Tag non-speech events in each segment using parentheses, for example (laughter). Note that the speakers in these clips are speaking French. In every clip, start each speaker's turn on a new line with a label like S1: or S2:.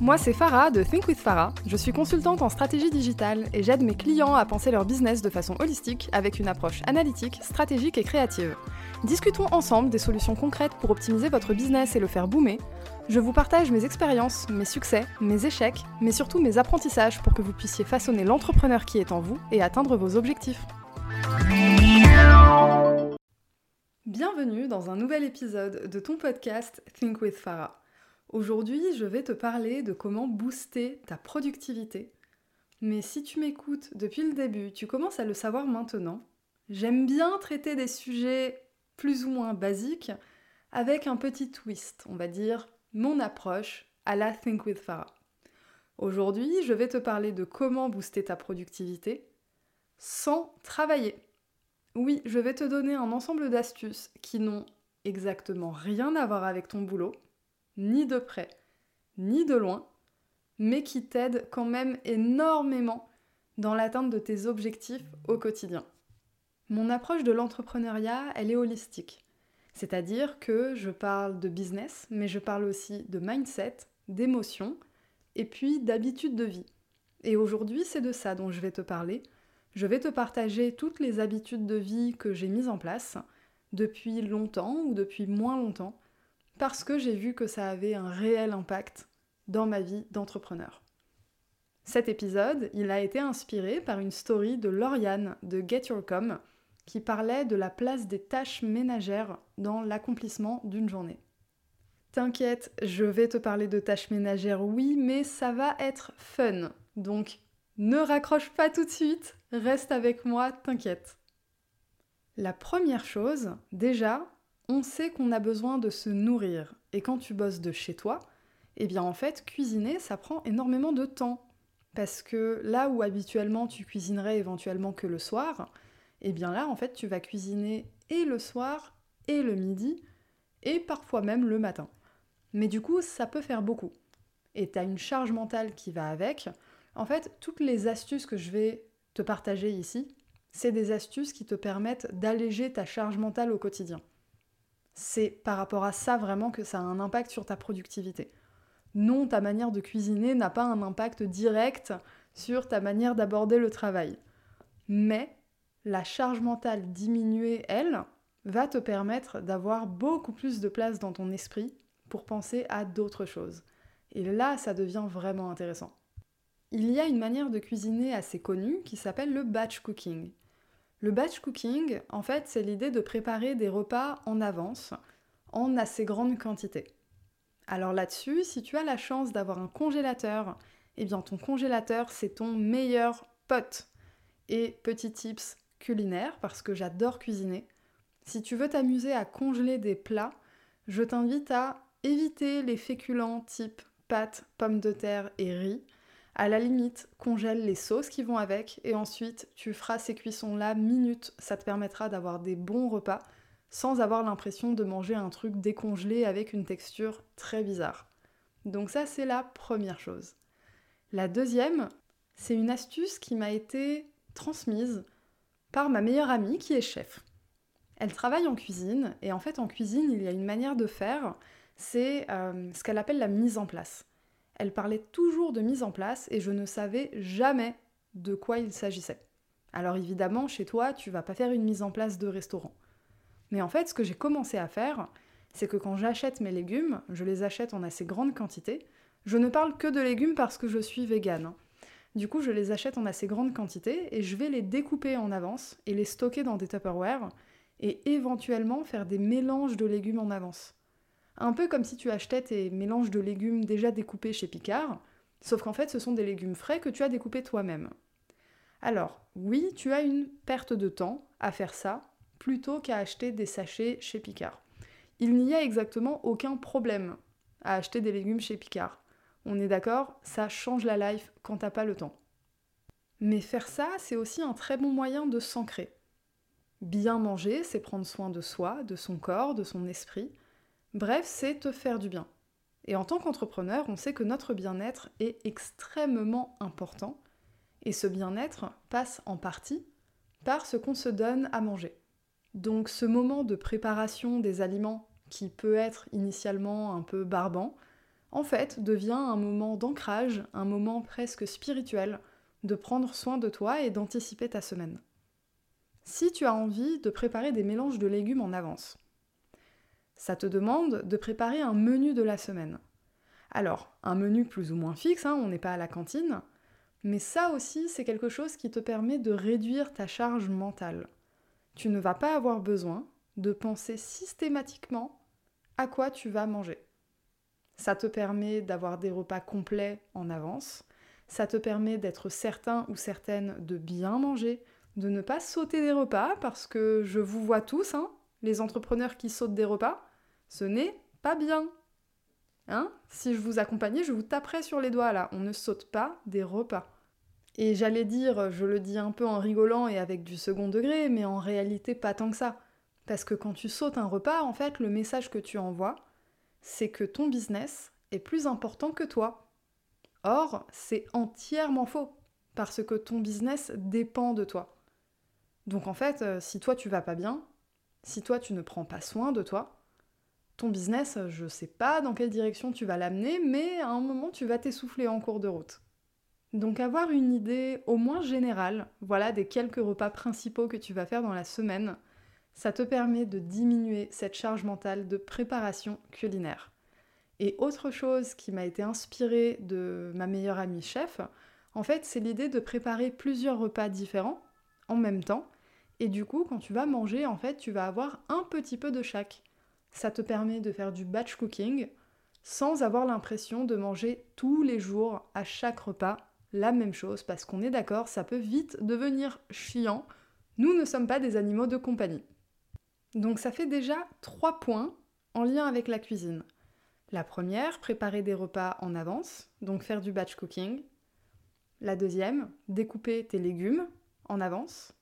S1: Moi c'est Farah de Think with Farah. Je suis consultante en stratégie digitale et j'aide mes clients à penser leur business de façon holistique avec une approche analytique, stratégique et créative. Discutons ensemble des solutions concrètes pour optimiser votre business et le faire boomer. Je vous partage mes expériences, mes succès, mes échecs, mais surtout mes apprentissages pour que vous puissiez façonner l'entrepreneur qui est en vous et atteindre vos objectifs. Bienvenue dans un nouvel épisode de ton podcast Think with Farah. Aujourd'hui, je vais te parler de comment booster ta productivité. Mais si tu m'écoutes depuis le début, tu commences à le savoir maintenant. J'aime bien traiter des sujets plus ou moins basiques avec un petit twist, on va dire mon approche à la Think with Farah. Aujourd'hui, je vais te parler de comment booster ta productivité sans travailler. Oui, je vais te donner un ensemble d'astuces qui n'ont exactement rien à voir avec ton boulot, ni de près, ni de loin, mais qui t'aident quand même énormément dans l'atteinte de tes objectifs au quotidien. Mon approche de l'entrepreneuriat, elle est holistique. C'est-à-dire que je parle de business, mais je parle aussi de mindset, d'émotion, et puis d'habitude de vie. Et aujourd'hui, c'est de ça dont je vais te parler. Je vais te partager toutes les habitudes de vie que j'ai mises en place depuis longtemps ou depuis moins longtemps parce que j'ai vu que ça avait un réel impact dans ma vie d'entrepreneur. Cet épisode, il a été inspiré par une story de Lauriane de Get Your Com qui parlait de la place des tâches ménagères dans l'accomplissement d'une journée. T'inquiète, je vais te parler de tâches ménagères, oui, mais ça va être fun. Donc, ne raccroche pas tout de suite, reste avec moi, t'inquiète. La première chose, déjà, on sait qu'on a besoin de se nourrir. Et quand tu bosses de chez toi, eh bien en fait, cuisiner, ça prend énormément de temps. Parce que là où habituellement tu cuisinerais éventuellement que le soir, eh bien là, en fait, tu vas cuisiner et le soir, et le midi, et parfois même le matin. Mais du coup, ça peut faire beaucoup. Et tu as une charge mentale qui va avec. En fait, toutes les astuces que je vais te partager ici, c'est des astuces qui te permettent d'alléger ta charge mentale au quotidien c'est par rapport à ça vraiment que ça a un impact sur ta productivité. Non, ta manière de cuisiner n'a pas un impact direct sur ta manière d'aborder le travail. Mais la charge mentale diminuée, elle, va te permettre d'avoir beaucoup plus de place dans ton esprit pour penser à d'autres choses. Et là, ça devient vraiment intéressant. Il y a une manière de cuisiner assez connue qui s'appelle le batch cooking. Le batch cooking, en fait, c'est l'idée de préparer des repas en avance, en assez grande quantité. Alors là-dessus, si tu as la chance d'avoir un congélateur, eh bien ton congélateur, c'est ton meilleur pote. Et petit tips culinaire, parce que j'adore cuisiner, si tu veux t'amuser à congeler des plats, je t'invite à éviter les féculents type pâtes, pommes de terre et riz, à la limite, congèle les sauces qui vont avec et ensuite tu feras ces cuissons-là minutes. Ça te permettra d'avoir des bons repas sans avoir l'impression de manger un truc décongelé avec une texture très bizarre. Donc ça, c'est la première chose. La deuxième, c'est une astuce qui m'a été transmise par ma meilleure amie qui est chef. Elle travaille en cuisine et en fait en cuisine, il y a une manière de faire, c'est euh, ce qu'elle appelle la mise en place. Elle parlait toujours de mise en place et je ne savais jamais de quoi il s'agissait. Alors évidemment, chez toi, tu vas pas faire une mise en place de restaurant. Mais en fait, ce que j'ai commencé à faire, c'est que quand j'achète mes légumes, je les achète en assez grande quantité. Je ne parle que de légumes parce que je suis végane. Hein. Du coup, je les achète en assez grande quantité et je vais les découper en avance et les stocker dans des Tupperware et éventuellement faire des mélanges de légumes en avance. Un peu comme si tu achetais tes mélanges de légumes déjà découpés chez Picard, sauf qu'en fait ce sont des légumes frais que tu as découpés toi-même. Alors, oui, tu as une perte de temps à faire ça, plutôt qu'à acheter des sachets chez Picard. Il n'y a exactement aucun problème à acheter des légumes chez Picard. On est d'accord, ça change la life quand t'as pas le temps. Mais faire ça, c'est aussi un très bon moyen de s'ancrer. Bien manger, c'est prendre soin de soi, de son corps, de son esprit, Bref, c'est te faire du bien. Et en tant qu'entrepreneur, on sait que notre bien-être est extrêmement important. Et ce bien-être passe en partie par ce qu'on se donne à manger. Donc ce moment de préparation des aliments qui peut être initialement un peu barbant, en fait, devient un moment d'ancrage, un moment presque spirituel, de prendre soin de toi et d'anticiper ta semaine. Si tu as envie de préparer des mélanges de légumes en avance, ça te demande de préparer un menu de la semaine. Alors, un menu plus ou moins fixe, hein, on n'est pas à la cantine, mais ça aussi, c'est quelque chose qui te permet de réduire ta charge mentale. Tu ne vas pas avoir besoin de penser systématiquement à quoi tu vas manger. Ça te permet d'avoir des repas complets en avance. Ça te permet d'être certain ou certaine de bien manger, de ne pas sauter des repas, parce que je vous vois tous, hein, les entrepreneurs qui sautent des repas, ce n'est pas bien. Hein? Si je vous accompagnais, je vous taperais sur les doigts là. On ne saute pas des repas. Et j'allais dire, je le dis un peu en rigolant et avec du second degré, mais en réalité pas tant que ça. Parce que quand tu sautes un repas, en fait, le message que tu envoies, c'est que ton business est plus important que toi. Or, c'est entièrement faux, parce que ton business dépend de toi. Donc en fait, euh, si toi tu vas pas bien, si toi tu ne prends pas soin de toi, ton business, je sais pas dans quelle direction tu vas l'amener, mais à un moment tu vas t'essouffler en cours de route. Donc avoir une idée au moins générale, voilà, des quelques repas principaux que tu vas faire dans la semaine, ça te permet de diminuer cette charge mentale de préparation culinaire. Et autre chose qui m'a été inspirée de ma meilleure amie chef, en fait, c'est l'idée de préparer plusieurs repas différents en même temps. Et du coup, quand tu vas manger, en fait, tu vas avoir un petit peu de chaque. Ça te permet de faire du batch cooking sans avoir l'impression de manger tous les jours à chaque repas la même chose parce qu'on est d'accord, ça peut vite devenir chiant. Nous ne sommes pas des animaux de compagnie. Donc ça fait déjà trois points en lien avec la cuisine. La première, préparer des repas en avance, donc faire du batch cooking. La deuxième, découper tes légumes en avance,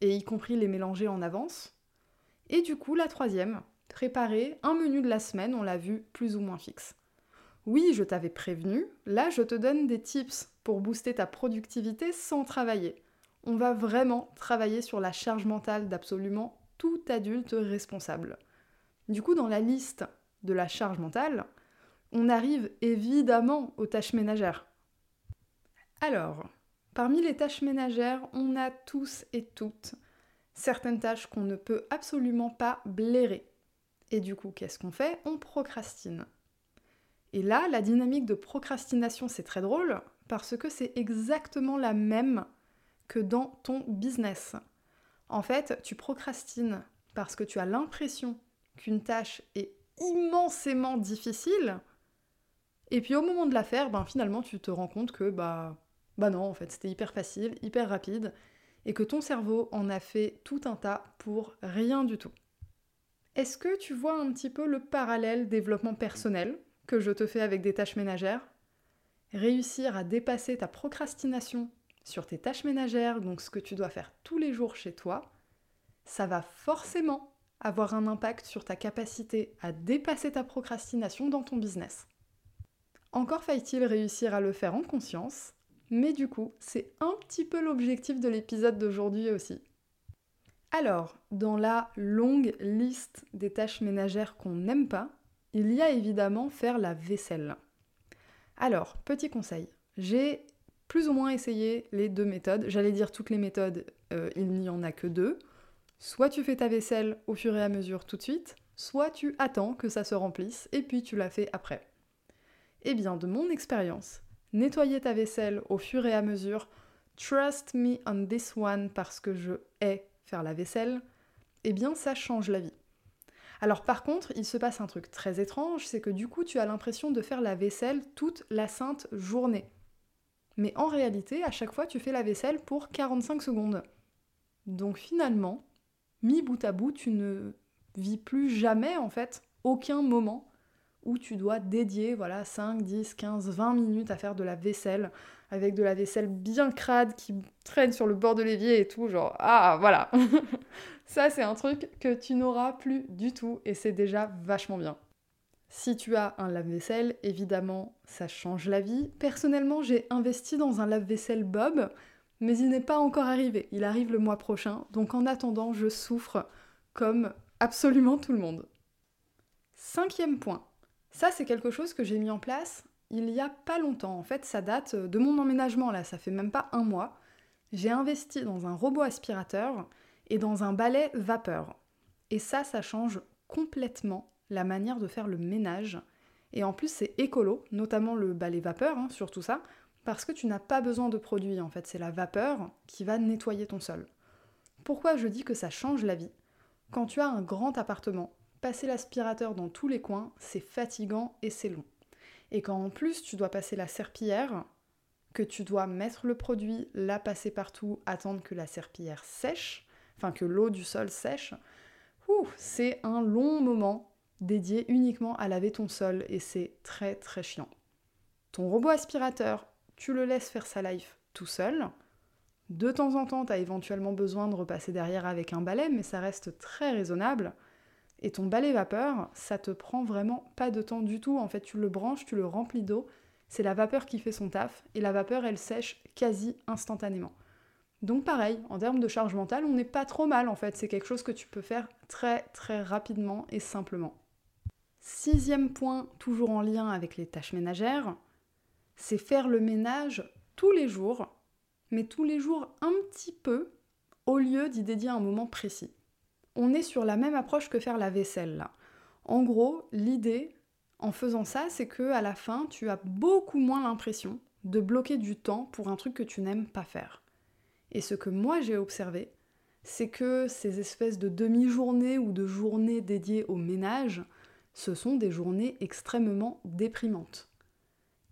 S1: et y compris les mélanger en avance. Et du coup, la troisième, préparer un menu de la semaine, on l'a vu, plus ou moins fixe. Oui, je t'avais prévenu, là je te donne des tips pour booster ta productivité sans travailler. On va vraiment travailler sur la charge mentale d'absolument tout adulte responsable. Du coup, dans la liste de la charge mentale, on arrive évidemment aux tâches ménagères. Alors, parmi les tâches ménagères, on a tous et toutes certaines tâches qu'on ne peut absolument pas blairer. Et du coup, qu'est-ce qu'on fait? On procrastine. Et là, la dynamique de procrastination, c'est très drôle parce que c'est exactement la même que dans ton business. En fait, tu procrastines parce que tu as l'impression qu'une tâche est immensément difficile. Et puis au moment de la faire, ben, finalement, tu te rends compte que bah, bah non, en fait, c'était hyper facile, hyper rapide, et que ton cerveau en a fait tout un tas pour rien du tout. Est-ce que tu vois un petit peu le parallèle développement personnel que je te fais avec des tâches ménagères? Réussir à dépasser ta procrastination sur tes tâches ménagères, donc ce que tu dois faire tous les jours chez toi, ça va forcément avoir un impact sur ta capacité à dépasser ta procrastination dans ton business. Encore faille-t-il réussir à le faire en conscience, mais du coup, c'est un petit peu l'objectif de l'épisode d'aujourd'hui aussi. Alors, dans la longue liste des tâches ménagères qu'on n'aime pas, il y a évidemment faire la vaisselle. Alors, petit conseil, j'ai plus ou moins essayé les deux méthodes. J'allais dire toutes les méthodes, euh, il n'y en a que deux. Soit tu fais ta vaisselle au fur et à mesure tout de suite, soit tu attends que ça se remplisse et puis tu la fais après. Eh bien, de mon expérience, nettoyer ta vaisselle au fur et à mesure, trust me on this one parce que je hais faire la vaisselle, eh bien ça change la vie. Alors par contre, il se passe un truc très étrange, c'est que du coup tu as l'impression de faire la vaisselle toute la sainte journée. Mais en réalité, à chaque fois, tu fais la vaisselle pour 45 secondes. Donc finalement, mis bout à bout, tu ne vis plus jamais en fait aucun moment où tu dois dédier voilà 5, 10, 15, 20 minutes à faire de la vaisselle avec de la vaisselle bien crade qui traîne sur le bord de l'évier et tout genre ah voilà. (laughs) Ça, c'est un truc que tu n'auras plus du tout et c'est déjà vachement bien. Si tu as un lave-vaisselle, évidemment, ça change la vie. Personnellement, j'ai investi dans un lave-vaisselle Bob, mais il n'est pas encore arrivé. Il arrive le mois prochain, donc en attendant, je souffre comme absolument tout le monde. Cinquième point, Ça, c'est quelque chose que j'ai mis en place il y a pas longtemps. En fait, ça date de mon emménagement, là, ça fait même pas un mois. J'ai investi dans un robot aspirateur et dans un balai vapeur. Et ça, ça change complètement la manière de faire le ménage. Et en plus, c'est écolo, notamment le balai vapeur, hein, surtout ça, parce que tu n'as pas besoin de produits, en fait, c'est la vapeur qui va nettoyer ton sol. Pourquoi je dis que ça change la vie? Quand tu as un grand appartement, passer l'aspirateur dans tous les coins, c'est fatigant et c'est long. Et quand en plus tu dois passer la serpillière, que tu dois mettre le produit, la passer partout, attendre que la serpillière sèche, enfin que l'eau du sol sèche, c'est un long moment dédié uniquement à laver ton sol et c'est très très chiant. Ton robot aspirateur, tu le laisses faire sa life tout seul. De temps en temps, tu as éventuellement besoin de repasser derrière avec un balai, mais ça reste très raisonnable. Et ton balai vapeur, ça te prend vraiment pas de temps du tout. En fait, tu le branches, tu le remplis d'eau. C'est la vapeur qui fait son taf. Et la vapeur, elle sèche quasi instantanément. Donc pareil, en termes de charge mentale, on n'est pas trop mal en fait. C'est quelque chose que tu peux faire très très rapidement et simplement. Sixième point, toujours en lien avec les tâches ménagères, c'est faire le ménage tous les jours, mais tous les jours un petit peu, au lieu d'y dédier un moment précis on est sur la même approche que faire la vaisselle. En gros, l'idée en faisant ça, c'est que à la fin, tu as beaucoup moins l'impression de bloquer du temps pour un truc que tu n'aimes pas faire. Et ce que moi j'ai observé, c'est que ces espèces de demi-journées ou de journées dédiées au ménage, ce sont des journées extrêmement déprimantes.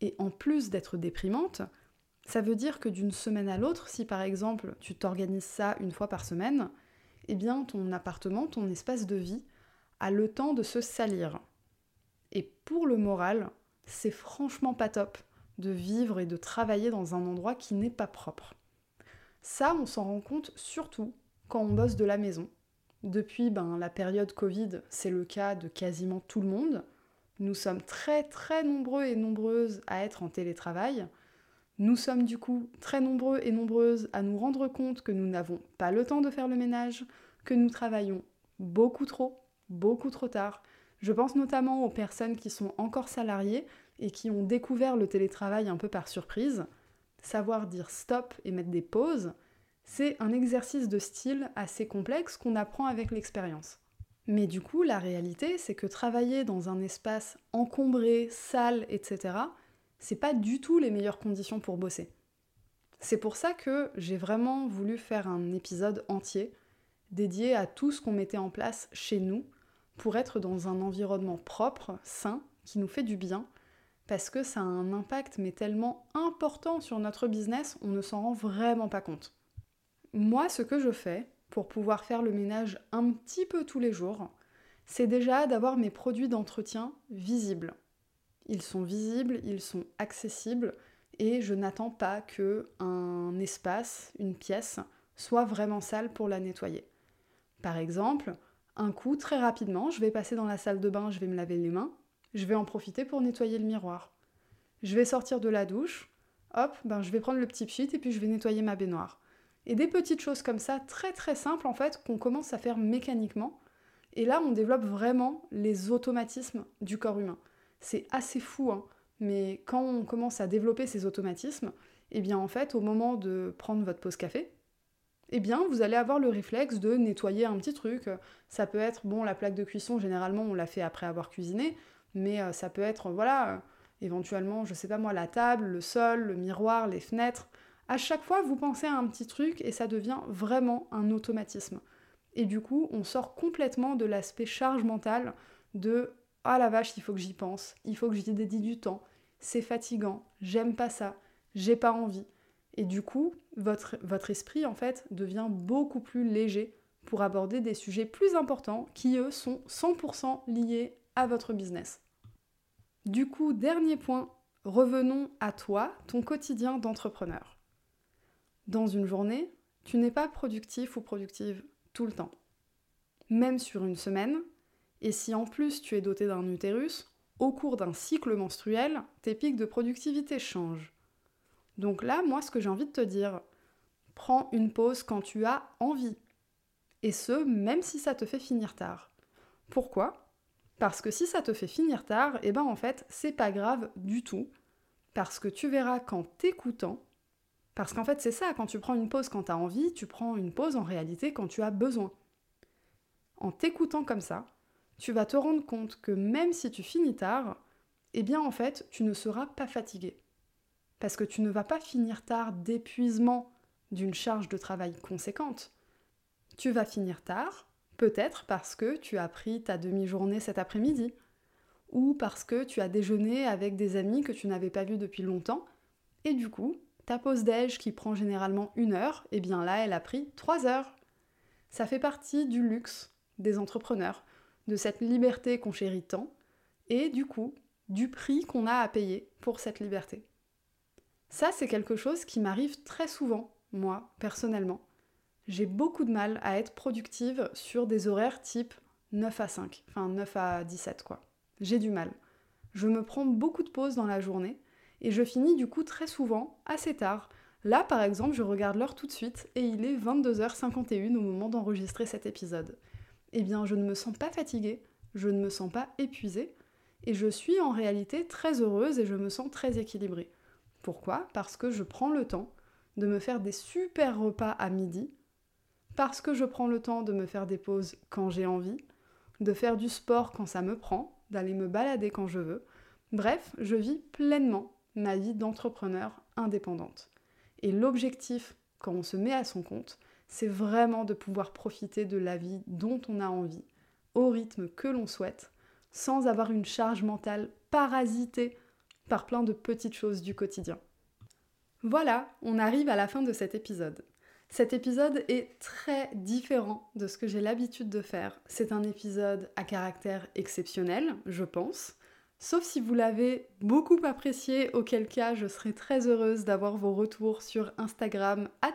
S1: Et en plus d'être déprimantes, ça veut dire que d'une semaine à l'autre, si par exemple tu t'organises ça une fois par semaine, eh bien ton appartement, ton espace de vie, a le temps de se salir. Et pour le moral, c'est franchement pas top de vivre et de travailler dans un endroit qui n'est pas propre. Ça, on s'en rend compte surtout quand on bosse de la maison. Depuis ben, la période Covid, c'est le cas de quasiment tout le monde. Nous sommes très très nombreux et nombreuses à être en télétravail. Nous sommes du coup très nombreux et nombreuses à nous rendre compte que nous n'avons pas le temps de faire le ménage, que nous travaillons beaucoup trop, beaucoup trop tard. Je pense notamment aux personnes qui sont encore salariées et qui ont découvert le télétravail un peu par surprise. Savoir dire stop et mettre des pauses, c'est un exercice de style assez complexe qu'on apprend avec l'expérience. Mais du coup, la réalité, c'est que travailler dans un espace encombré, sale, etc., c'est pas du tout les meilleures conditions pour bosser. C'est pour ça que j'ai vraiment voulu faire un épisode entier dédié à tout ce qu'on mettait en place chez nous pour être dans un environnement propre, sain, qui nous fait du bien, parce que ça a un impact mais tellement important sur notre business, on ne s'en rend vraiment pas compte. Moi, ce que je fais pour pouvoir faire le ménage un petit peu tous les jours, c'est déjà d'avoir mes produits d'entretien visibles. Ils sont visibles, ils sont accessibles et je n'attends pas que un espace, une pièce soit vraiment sale pour la nettoyer. Par exemple, un coup très rapidement, je vais passer dans la salle de bain, je vais me laver les mains, je vais en profiter pour nettoyer le miroir. Je vais sortir de la douche, hop, ben je vais prendre le petit pchit et puis je vais nettoyer ma baignoire. Et des petites choses comme ça, très très simples en fait, qu'on commence à faire mécaniquement. Et là, on développe vraiment les automatismes du corps humain. C'est assez fou, hein. mais quand on commence à développer ces automatismes, eh bien en fait, au moment de prendre votre pause café, eh bien vous allez avoir le réflexe de nettoyer un petit truc. Ça peut être, bon, la plaque de cuisson, généralement on l'a fait après avoir cuisiné, mais euh, ça peut être, voilà, euh, éventuellement, je sais pas moi, la table, le sol, le miroir, les fenêtres. À chaque fois, vous pensez à un petit truc et ça devient vraiment un automatisme. Et du coup, on sort complètement de l'aspect charge mentale de ah la vache, il faut que j'y pense, il faut que j'y dédie du temps, c'est fatigant, j'aime pas ça, j'ai pas envie. Et du coup, votre, votre esprit, en fait, devient beaucoup plus léger pour aborder des sujets plus importants qui, eux, sont 100% liés à votre business. Du coup, dernier point, revenons à toi, ton quotidien d'entrepreneur. Dans une journée, tu n'es pas productif ou productive tout le temps. Même sur une semaine, et si en plus tu es doté d'un utérus, au cours d'un cycle menstruel, tes pics de productivité changent. Donc là, moi, ce que j'ai envie de te dire, prends une pause quand tu as envie. Et ce, même si ça te fait finir tard. Pourquoi? Parce que si ça te fait finir tard, et eh ben en fait, c'est pas grave du tout. Parce que tu verras qu'en t'écoutant, parce qu'en fait c'est ça, quand tu prends une pause quand tu as envie, tu prends une pause en réalité quand tu as besoin. En t'écoutant comme ça, tu vas te rendre compte que même si tu finis tard, eh bien en fait, tu ne seras pas fatigué. Parce que tu ne vas pas finir tard d'épuisement d'une charge de travail conséquente. Tu vas finir tard, peut-être parce que tu as pris ta demi-journée cet après-midi, ou parce que tu as déjeuné avec des amis que tu n'avais pas vus depuis longtemps, et du coup, ta pause déj qui prend généralement une heure, eh bien là, elle a pris trois heures. Ça fait partie du luxe des entrepreneurs, de cette liberté qu'on chérit tant, et du coup, du prix qu'on a à payer pour cette liberté. Ça, c'est quelque chose qui m'arrive très souvent, moi, personnellement. J'ai beaucoup de mal à être productive sur des horaires type 9 à 5, enfin 9 à 17 quoi. J'ai du mal. Je me prends beaucoup de pauses dans la journée et je finis du coup très souvent assez tard. Là par exemple, je regarde l'heure tout de suite et il est 22h51 au moment d'enregistrer cet épisode. Eh bien, je ne me sens pas fatiguée, je ne me sens pas épuisée et je suis en réalité très heureuse et je me sens très équilibrée. Pourquoi? Parce que je prends le temps de me faire des super repas à midi, parce que je prends le temps de me faire des pauses quand j'ai envie, de faire du sport quand ça me prend, d'aller me balader quand je veux. Bref, je vis pleinement ma vie d'entrepreneur indépendante. Et l'objectif, quand on se met à son compte, c'est vraiment de pouvoir profiter de la vie dont on a envie, au rythme que l'on souhaite, sans avoir une charge mentale parasitée par plein de petites choses du quotidien. Voilà, on arrive à la fin de cet épisode. Cet épisode est très différent de ce que j'ai l'habitude de faire. C'est un épisode à caractère exceptionnel, je pense. Sauf si vous l'avez beaucoup apprécié, auquel cas je serai très heureuse d'avoir vos retours sur Instagram at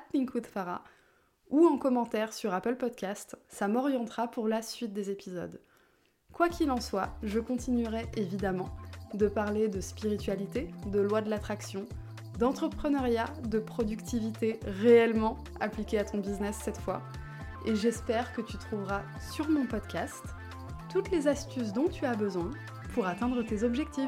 S1: ou en commentaire sur Apple Podcast. Ça m'orientera pour la suite des épisodes. Quoi qu'il en soit, je continuerai évidemment de parler de spiritualité, de loi de l'attraction, d'entrepreneuriat, de productivité réellement appliquée à ton business cette fois. Et j'espère que tu trouveras sur mon podcast toutes les astuces dont tu as besoin pour atteindre tes objectifs.